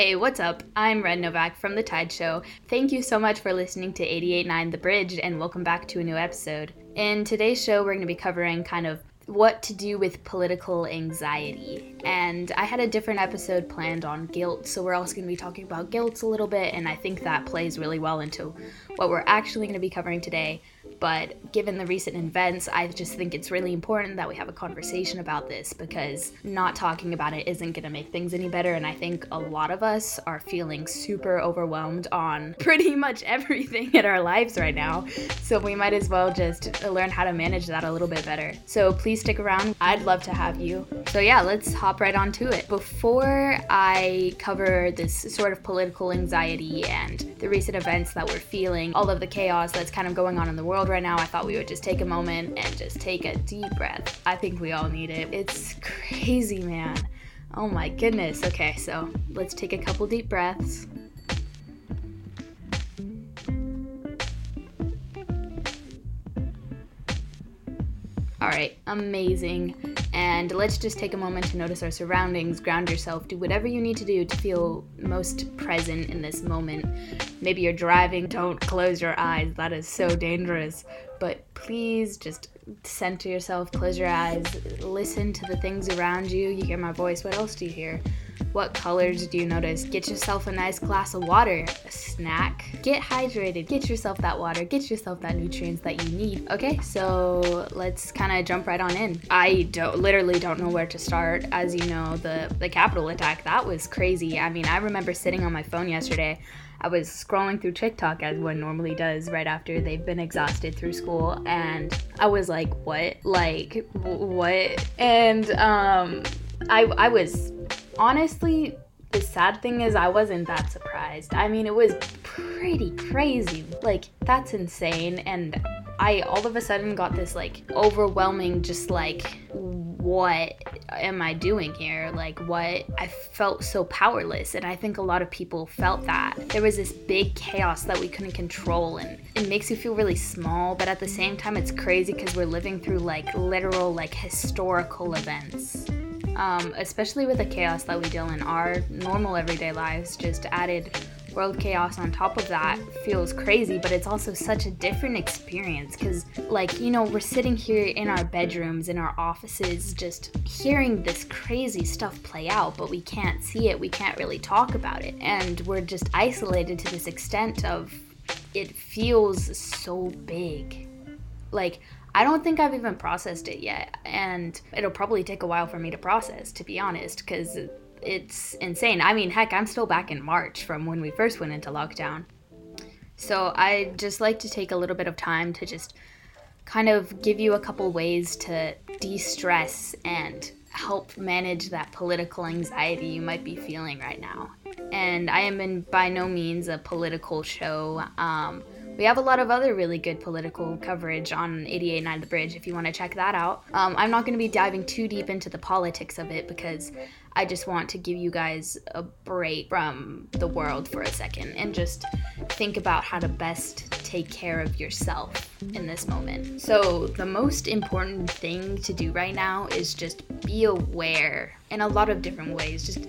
Hey, what's up? I'm Renn Novak from The Tide Show. Thank you so much for listening to 889 The Bridge and welcome back to a new episode. In today's show, we're going to be covering kind of what to do with political anxiety. And I had a different episode planned on guilt, so we're also going to be talking about guilt a little bit, and I think that plays really well into what we're actually going to be covering today. But given the recent events, I just think it's really important that we have a conversation about this because not talking about it isn't going to make things any better. And I think a lot of us are feeling super overwhelmed on pretty much everything in our lives right now. So we might as well just learn how to manage that a little bit better. So please stick around. I'd love to have you. So yeah, let's hop right onto it. Before I cover this sort of political anxiety and the recent events that we're feeling, all of the chaos that's kind of going on in the world right now, I thought we would just take a moment and just take a deep breath. I think we all need it. It's crazy, man. Oh my goodness. Okay, so let's take a couple deep breaths. All right, amazing. And let's just take a moment to notice our surroundings, ground yourself, do whatever you need to do to feel most present in this moment. Maybe you're driving, don't close your eyes, that is so dangerous. But please just center yourself, close your eyes, listen to the things around you. You hear my voice, what else do you hear? What colors do you notice? Get yourself a nice glass of water, a snack. Get hydrated. Get yourself that water. Get yourself that nutrients that you need. Okay, so let's kind of jump right on in. I don't literally don't know where to start. As you know, the the Capitol attack that was crazy. I mean, I remember sitting on my phone yesterday. I was scrolling through TikTok as one normally does right after they've been exhausted through school, and I was like, "What? Like, what?" And um, I I was honestly, the sad thing is I wasn't that surprised. I mean, it was pretty crazy. Like, that's insane. And I all of a sudden got this like overwhelming, just like, what am I doing here? Like, what? I felt so powerless. And I think a lot of people felt that. There was this big chaos that we couldn't control. And it makes you feel really small. But at the same time, it's crazy because we're living through like literal, like historical events um, especially with the chaos that we deal in our normal everyday lives. Just added world chaos on top of that feels crazy, but it's also such a different experience because, like, you know, we're sitting here in our bedrooms, in our offices, just hearing this crazy stuff play out, but we can't see it, we can't really talk about it, and we're just isolated to this extent of it feels so big. Like, I don't think I've even processed it yet, and it'll probably take a while for me to process, to be honest, because it's insane. I mean, heck, I'm still back in March from when we first went into lockdown. So I just like to take a little bit of time to just kind of give you a couple ways to de stress and help manage that political anxiety you might be feeling right now. And I am in by no means a political show. Um, we have a lot of other really good political coverage on 889 The Bridge if you want to check that out. Um, I'm not going to be diving too deep into the politics of it because I just want to give you guys a break from the world for a second and just think about how to best take care of yourself in this moment. So, the most important thing to do right now is just be aware in a lot of different ways. Just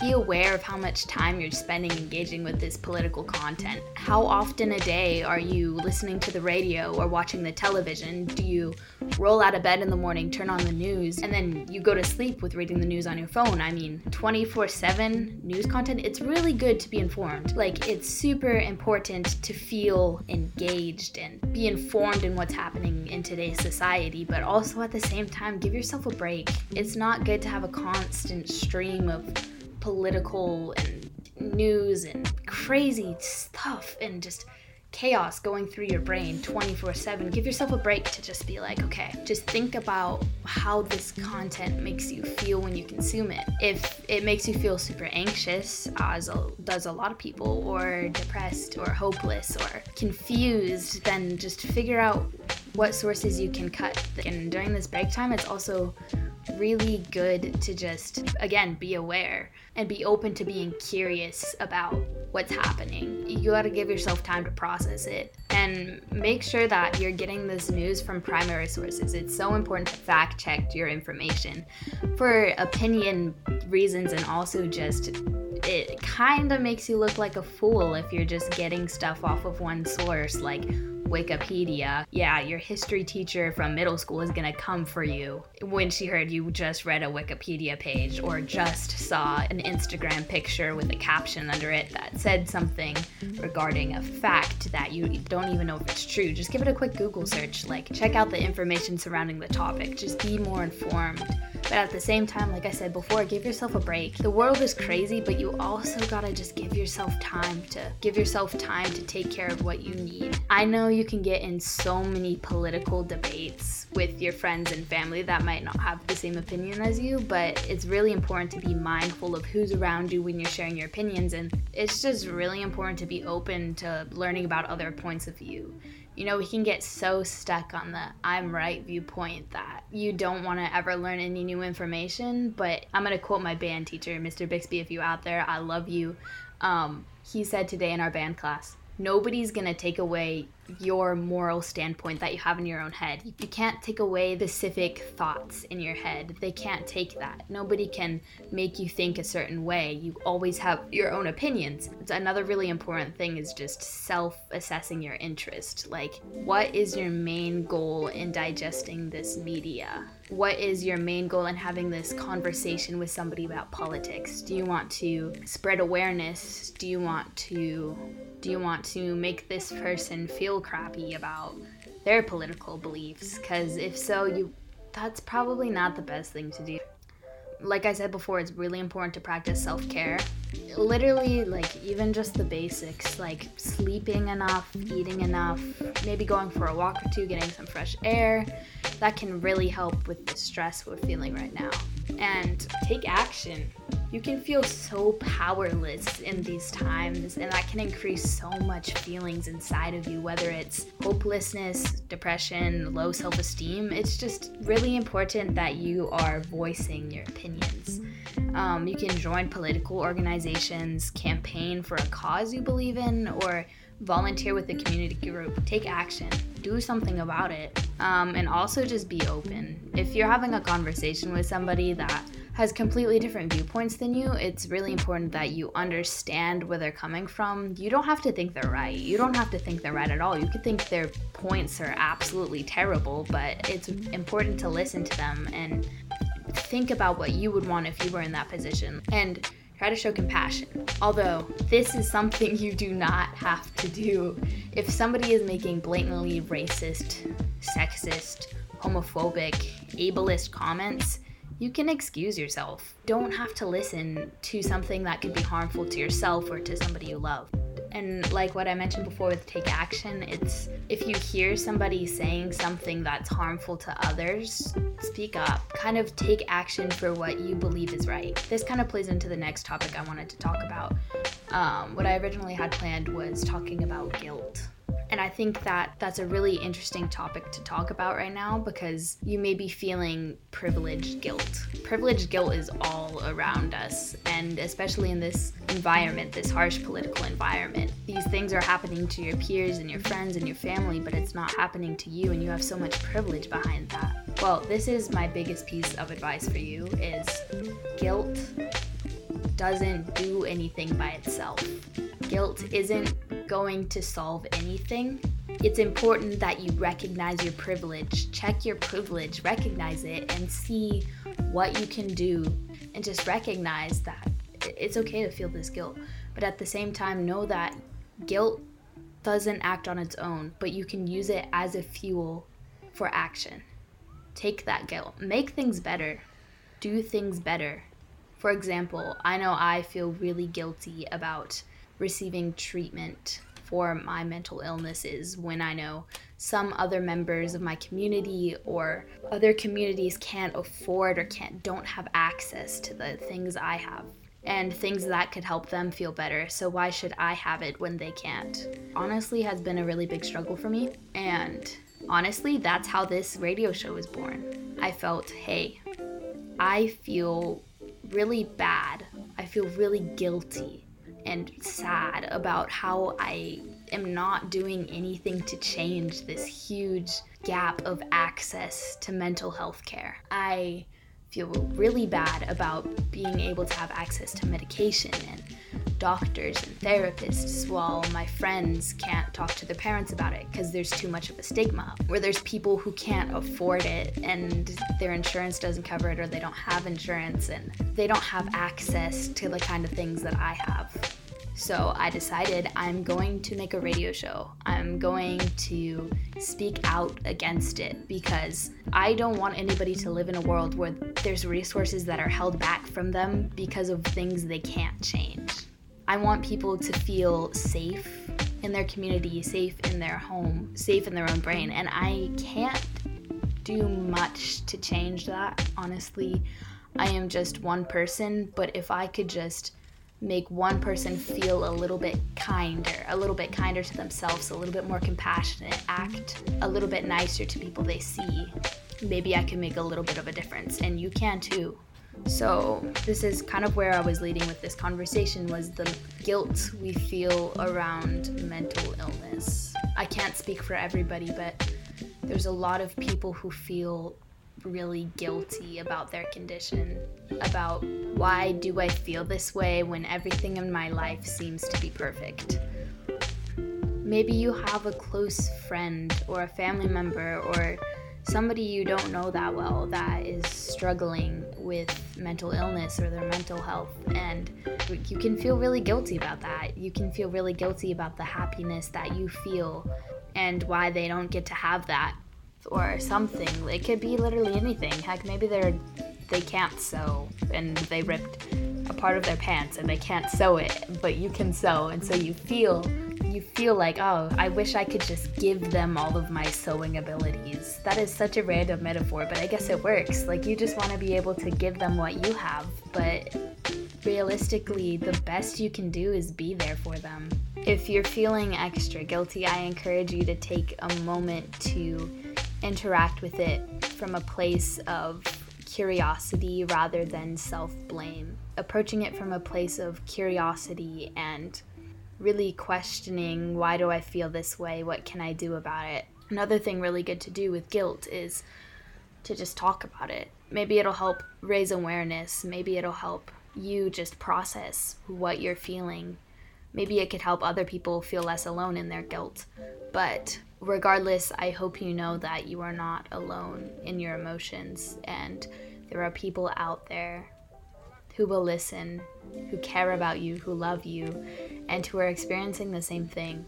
be aware of how much time you're spending engaging with this political content. How often a day are you listening to the radio or watching the television? Do you roll out of bed in the morning, turn on the news, and then you go to sleep with reading the news on your phone? I mean, 24 7 news content, it's really good to be informed. Like, it's super important to feel engaged and be informed in what's happening in today's society, but also at the same time, give yourself a break. It's not good to have a constant stream of political and news and crazy stuff and just chaos going through your brain 24 7 give yourself a break to just be like okay just think about how this content makes you feel when you consume it. If it makes you feel super anxious as a, does a lot of people or depressed or hopeless or confused then just figure out what sources you can cut. And during this break time it's also really good to just, again, be aware and be open to being curious about what's happening. You got to give yourself time to process it and make sure that you're getting this news from primary sources. It's so important to fact check your information for opinion reasons and also just it kind of makes you look like a fool if you're just getting stuff off of one source like Wikipedia. Yeah, your history teacher from middle school is gonna come for you when she heard you just read a Wikipedia page or just saw an Instagram picture with a caption under it that said something regarding a fact that you don't even know if it's true. Just give it a quick Google search. Like, check out the information surrounding the topic. Just be more informed. But at the same time, like I said before, give yourself a break. The world is crazy, but you also gotta just give yourself time to give yourself time to take care of what you need. I know you can get in so many political debates with your friends and family that might not have the same opinion as you, but it's really important to be mindful of who's around you when you're sharing your opinions, and it's just really important to be open to learning about other points of view you know, we can get so stuck on the I'm right viewpoint that you don't want to ever learn any new information. But I'm going to quote my band teacher, Mr. Bixby, if you out there, I love you. Um, he said today in our band class, nobody's going to take away your moral standpoint that you have in your own head. You can't take away specific thoughts in your head. They can't take that. Nobody can make you think a certain way. You always have your own opinions. Another really important thing is just self-assessing your interest. Like what is your main goal in digesting this media? What is your main goal in having this conversation with somebody about politics? Do you want to spread awareness? Do you want to do you want to make this person feel crappy about their political beliefs? Because if so, you that's probably not the best thing to do. Like I said before, it's really important to practice self care. Literally, like even just the basics, like sleeping enough, eating enough, maybe going for a walk or two, getting some fresh air. That can really help with the stress we're feeling right now. And take action you can feel so powerless in these times, and that can increase so much feelings inside of you, whether it's hopelessness, depression, low self esteem. It's just really important that you are voicing your opinions. Um, you can join political organizations, campaign for a cause you believe in, or volunteer with a community group, take action, do something about it, um, and also just be open. If you're having a conversation with somebody that has completely different viewpoints than you, it's really important that you understand where they're coming from. You don't have to think they're right. You don't have to think they're right at all. You could think their points are absolutely terrible, but it's important to listen to them and think about what you would want if you were in that position. And try to show compassion. Although, this is something you do not have to do. If somebody is making blatantly racist, sexist, homophobic, ableist comments, you can excuse yourself. Don't have to listen to something that could be harmful to yourself or to somebody you love. And like what I mentioned before with take action, it's if you hear somebody saying something that's harmful to others, speak up. Kind of take action for what you believe is right. This kind of plays into the next topic I wanted to talk about. Um, what I originally had planned was talking about guilt. I think that that's a really interesting topic to talk about right now because you may be feeling privileged guilt. Privileged guilt is all around us, and especially in this environment, this harsh political environment. These things are happening to your peers and your friends and your family, but it's not happening to you, and you have so much privilege behind that. Well, this is my biggest piece of advice for you is guilt doesn't do anything by itself. Guilt isn't going to solve anything. It's important that you recognize your privilege, check your privilege, recognize it, and see what you can do. And just recognize that it's okay to feel this guilt. But at the same time, know that guilt doesn't act on its own, but you can use it as a fuel for action. Take that guilt, make things better, do things better. For example, I know I feel really guilty about receiving treatment for my mental illnesses when I know some other members of my community or other communities can't afford or can't don't have access to the things I have and things that could help them feel better. So why should I have it when they can't? Honestly has been a really big struggle for me and honestly that's how this radio show was born. I felt, "Hey, I feel really bad. I feel really guilty and sad about how I am not doing anything to change this huge gap of access to mental health care. I feel really bad about being able to have access to medication and doctors and therapists while my friends can't talk to their parents about it because there's too much of a stigma. Where there's people who can't afford it and their insurance doesn't cover it or they don't have insurance and they don't have access to the kind of things that I have. So I decided I'm going to make a radio show. I'm going to speak out against it because I don't want anybody to live in a world where there's resources that are held back from them because of things they can't change. I want people to feel safe in their community, safe in their home, safe in their own brain, and I can't do much to change that, honestly. I am just one person, but if I could just make one person feel a little bit kinder, a little bit kinder to themselves, a little bit more compassionate, act a little bit nicer to people they see, maybe I can make a little bit of a difference. And you can too. So this is kind of where I was leading with this conversation was the guilt we feel around mental illness. I can't speak for everybody, but there's a lot of people who feel really guilty about their condition, about why do I feel this way when everything in my life seems to be perfect. Maybe you have a close friend or a family member or somebody you don't know that well that is struggling with mental illness or their mental health and you can feel really guilty about that. You can feel really guilty about the happiness that you feel and why they don't get to have that or something. It could be literally anything. Heck, maybe they're they can't sew and they ripped a part of their pants and they can't sew it, but you can sew, and so you feel you feel like, oh, I wish I could just give them all of my sewing abilities. That is such a random metaphor, but I guess it works. Like you just want to be able to give them what you have, but realistically, the best you can do is be there for them. If you're feeling extra guilty, I encourage you to take a moment to interact with it from a place of curiosity rather than self blame. Approaching it from a place of curiosity and really questioning why do I feel this way? What can I do about it? Another thing really good to do with guilt is to just talk about it. Maybe it'll help raise awareness. Maybe it'll help you just process what you're feeling. Maybe it could help other people feel less alone in their guilt. But regardless, I hope you know that you are not alone in your emotions and there are people out there who will listen, who care about you, who love you, and who are experiencing the same thing.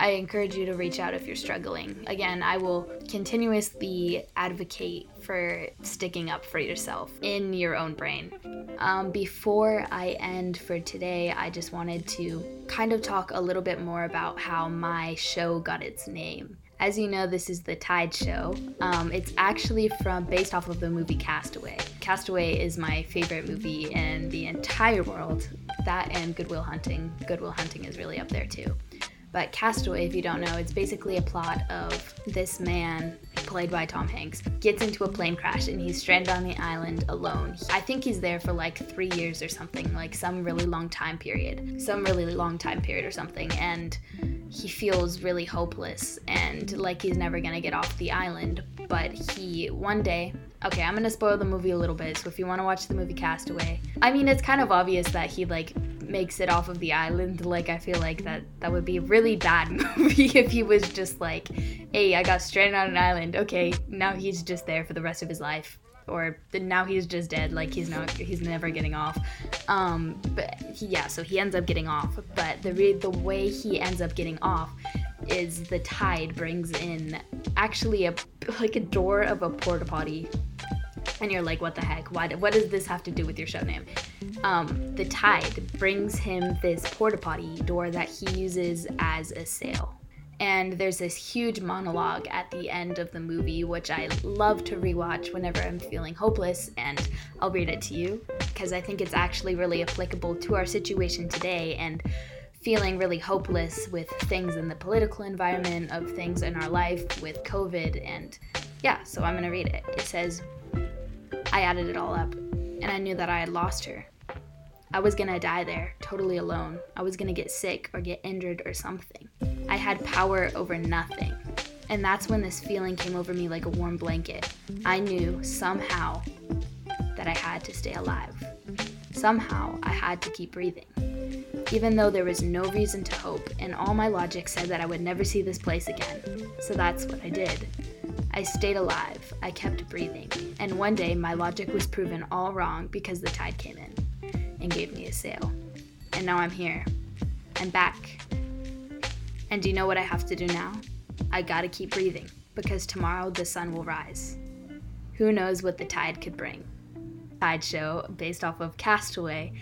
I encourage you to reach out if you're struggling. Again, I will continuously advocate for sticking up for yourself in your own brain. Um, before I end for today, I just wanted to kind of talk a little bit more about how my show got its name. As you know, this is the Tide Show. Um, it's actually from based off of the movie Castaway. Castaway is my favorite movie in the entire world. That and Goodwill Hunting. Goodwill Hunting is really up there too. But Castaway, if you don't know, it's basically a plot of this man, played by Tom Hanks, gets into a plane crash and he's stranded on the island alone. I think he's there for like three years or something, like some really long time period, some really long time period or something. And he feels really hopeless and like he's never gonna get off the island. But he, one day, okay, I'm gonna spoil the movie a little bit, so if you wanna watch the movie Castaway, I mean, it's kind of obvious that he like makes it off of the island. Like I feel like that that would be a really bad movie if he was just like, "Hey, I got stranded on an island. Okay, now he's just there for the rest of his life." Or now he's just dead, like he's not, he's never getting off. Um, but he, yeah, so he ends up getting off. But the re- the way he ends up getting off is the tide brings in actually a like a door of a porta potty and you're like, what the heck? Why, what does this have to do with your show name? Um, the tide brings him this porta potty door that he uses as a sail. And there's this huge monologue at the end of the movie, which I love to rewatch whenever I'm feeling hopeless, and I'll read it to you because I think it's actually really applicable to our situation today and feeling really hopeless with things in the political environment, of things in our life with COVID, and yeah, so I'm gonna read it. It says, I added it all up, and I knew that I had lost her. I was gonna die there, totally alone. I was gonna get sick or get injured or something. I had power over nothing. And that's when this feeling came over me like a warm blanket. I knew somehow that I had to stay alive. Somehow I had to keep breathing. even though there was no reason to hope, and all my logic said that I would never see this place again. So that's what I did. I stayed alive, I kept breathing, and one day my logic was proven all wrong because the tide came in and gave me a sail. And now I'm here. I'm back. And do you know what I have to do now? I gotta keep breathing because tomorrow the sun will rise. Who knows what the tide could bring? Tide show based off of Castaway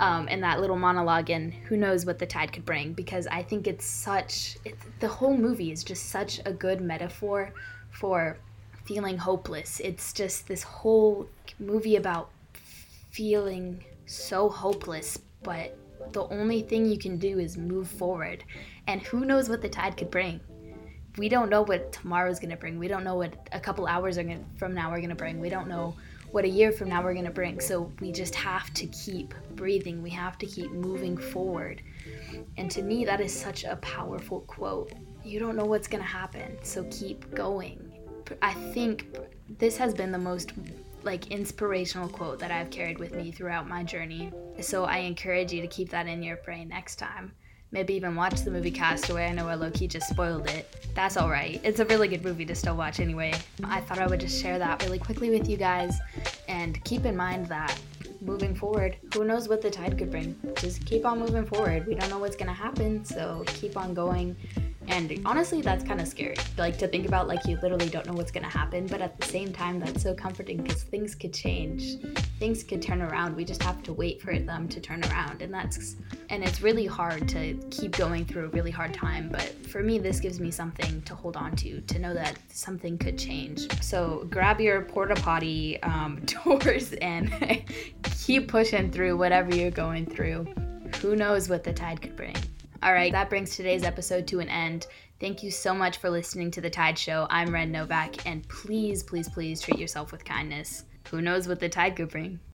um, and that little monologue in who knows what the tide could bring because i think it's such the whole movie is just such a good metaphor for feeling hopeless it's just this whole movie about feeling so hopeless but the only thing you can do is move forward and who knows what the tide could bring we don't know what tomorrow's to bring we don't know what a couple hours gonna, from now are to bring we don't know what a year from now we're to bring. So we just have to keep breathing. We have to keep moving forward. And to me, that is such a powerful quote. You don't know what's going to happen, so keep going. I think this has been the most like inspirational quote that I've carried with me throughout my journey. So I encourage you to keep that in your brain next time maybe even watch the movie Castaway. I know I low key just spoiled it. That's alright. It's a really good movie to still watch anyway. I thought I would just share that really quickly with you guys and keep in mind that moving forward, who knows what the tide could bring. Just keep on moving forward. We don't know what's gonna happen, so keep on going. And honestly, that's kind of scary. Like to think about, like you literally don't know what's gonna happen, but at the same time, that's so comforting because things could change, things could turn around. We just have to wait for them to turn around, and that's and it's really hard to keep going through a really hard time. But for me, this gives me something to hold on to, to know that something could change. So grab your porta potty um, doors and keep pushing through whatever you're going through. Who knows what the tide could bring? All right, that brings today's episode to an end. Thank you so much for listening to The Tide Show. I'm Renn Novak, and please, please, please treat yourself with kindness. Who knows what the tide could bring?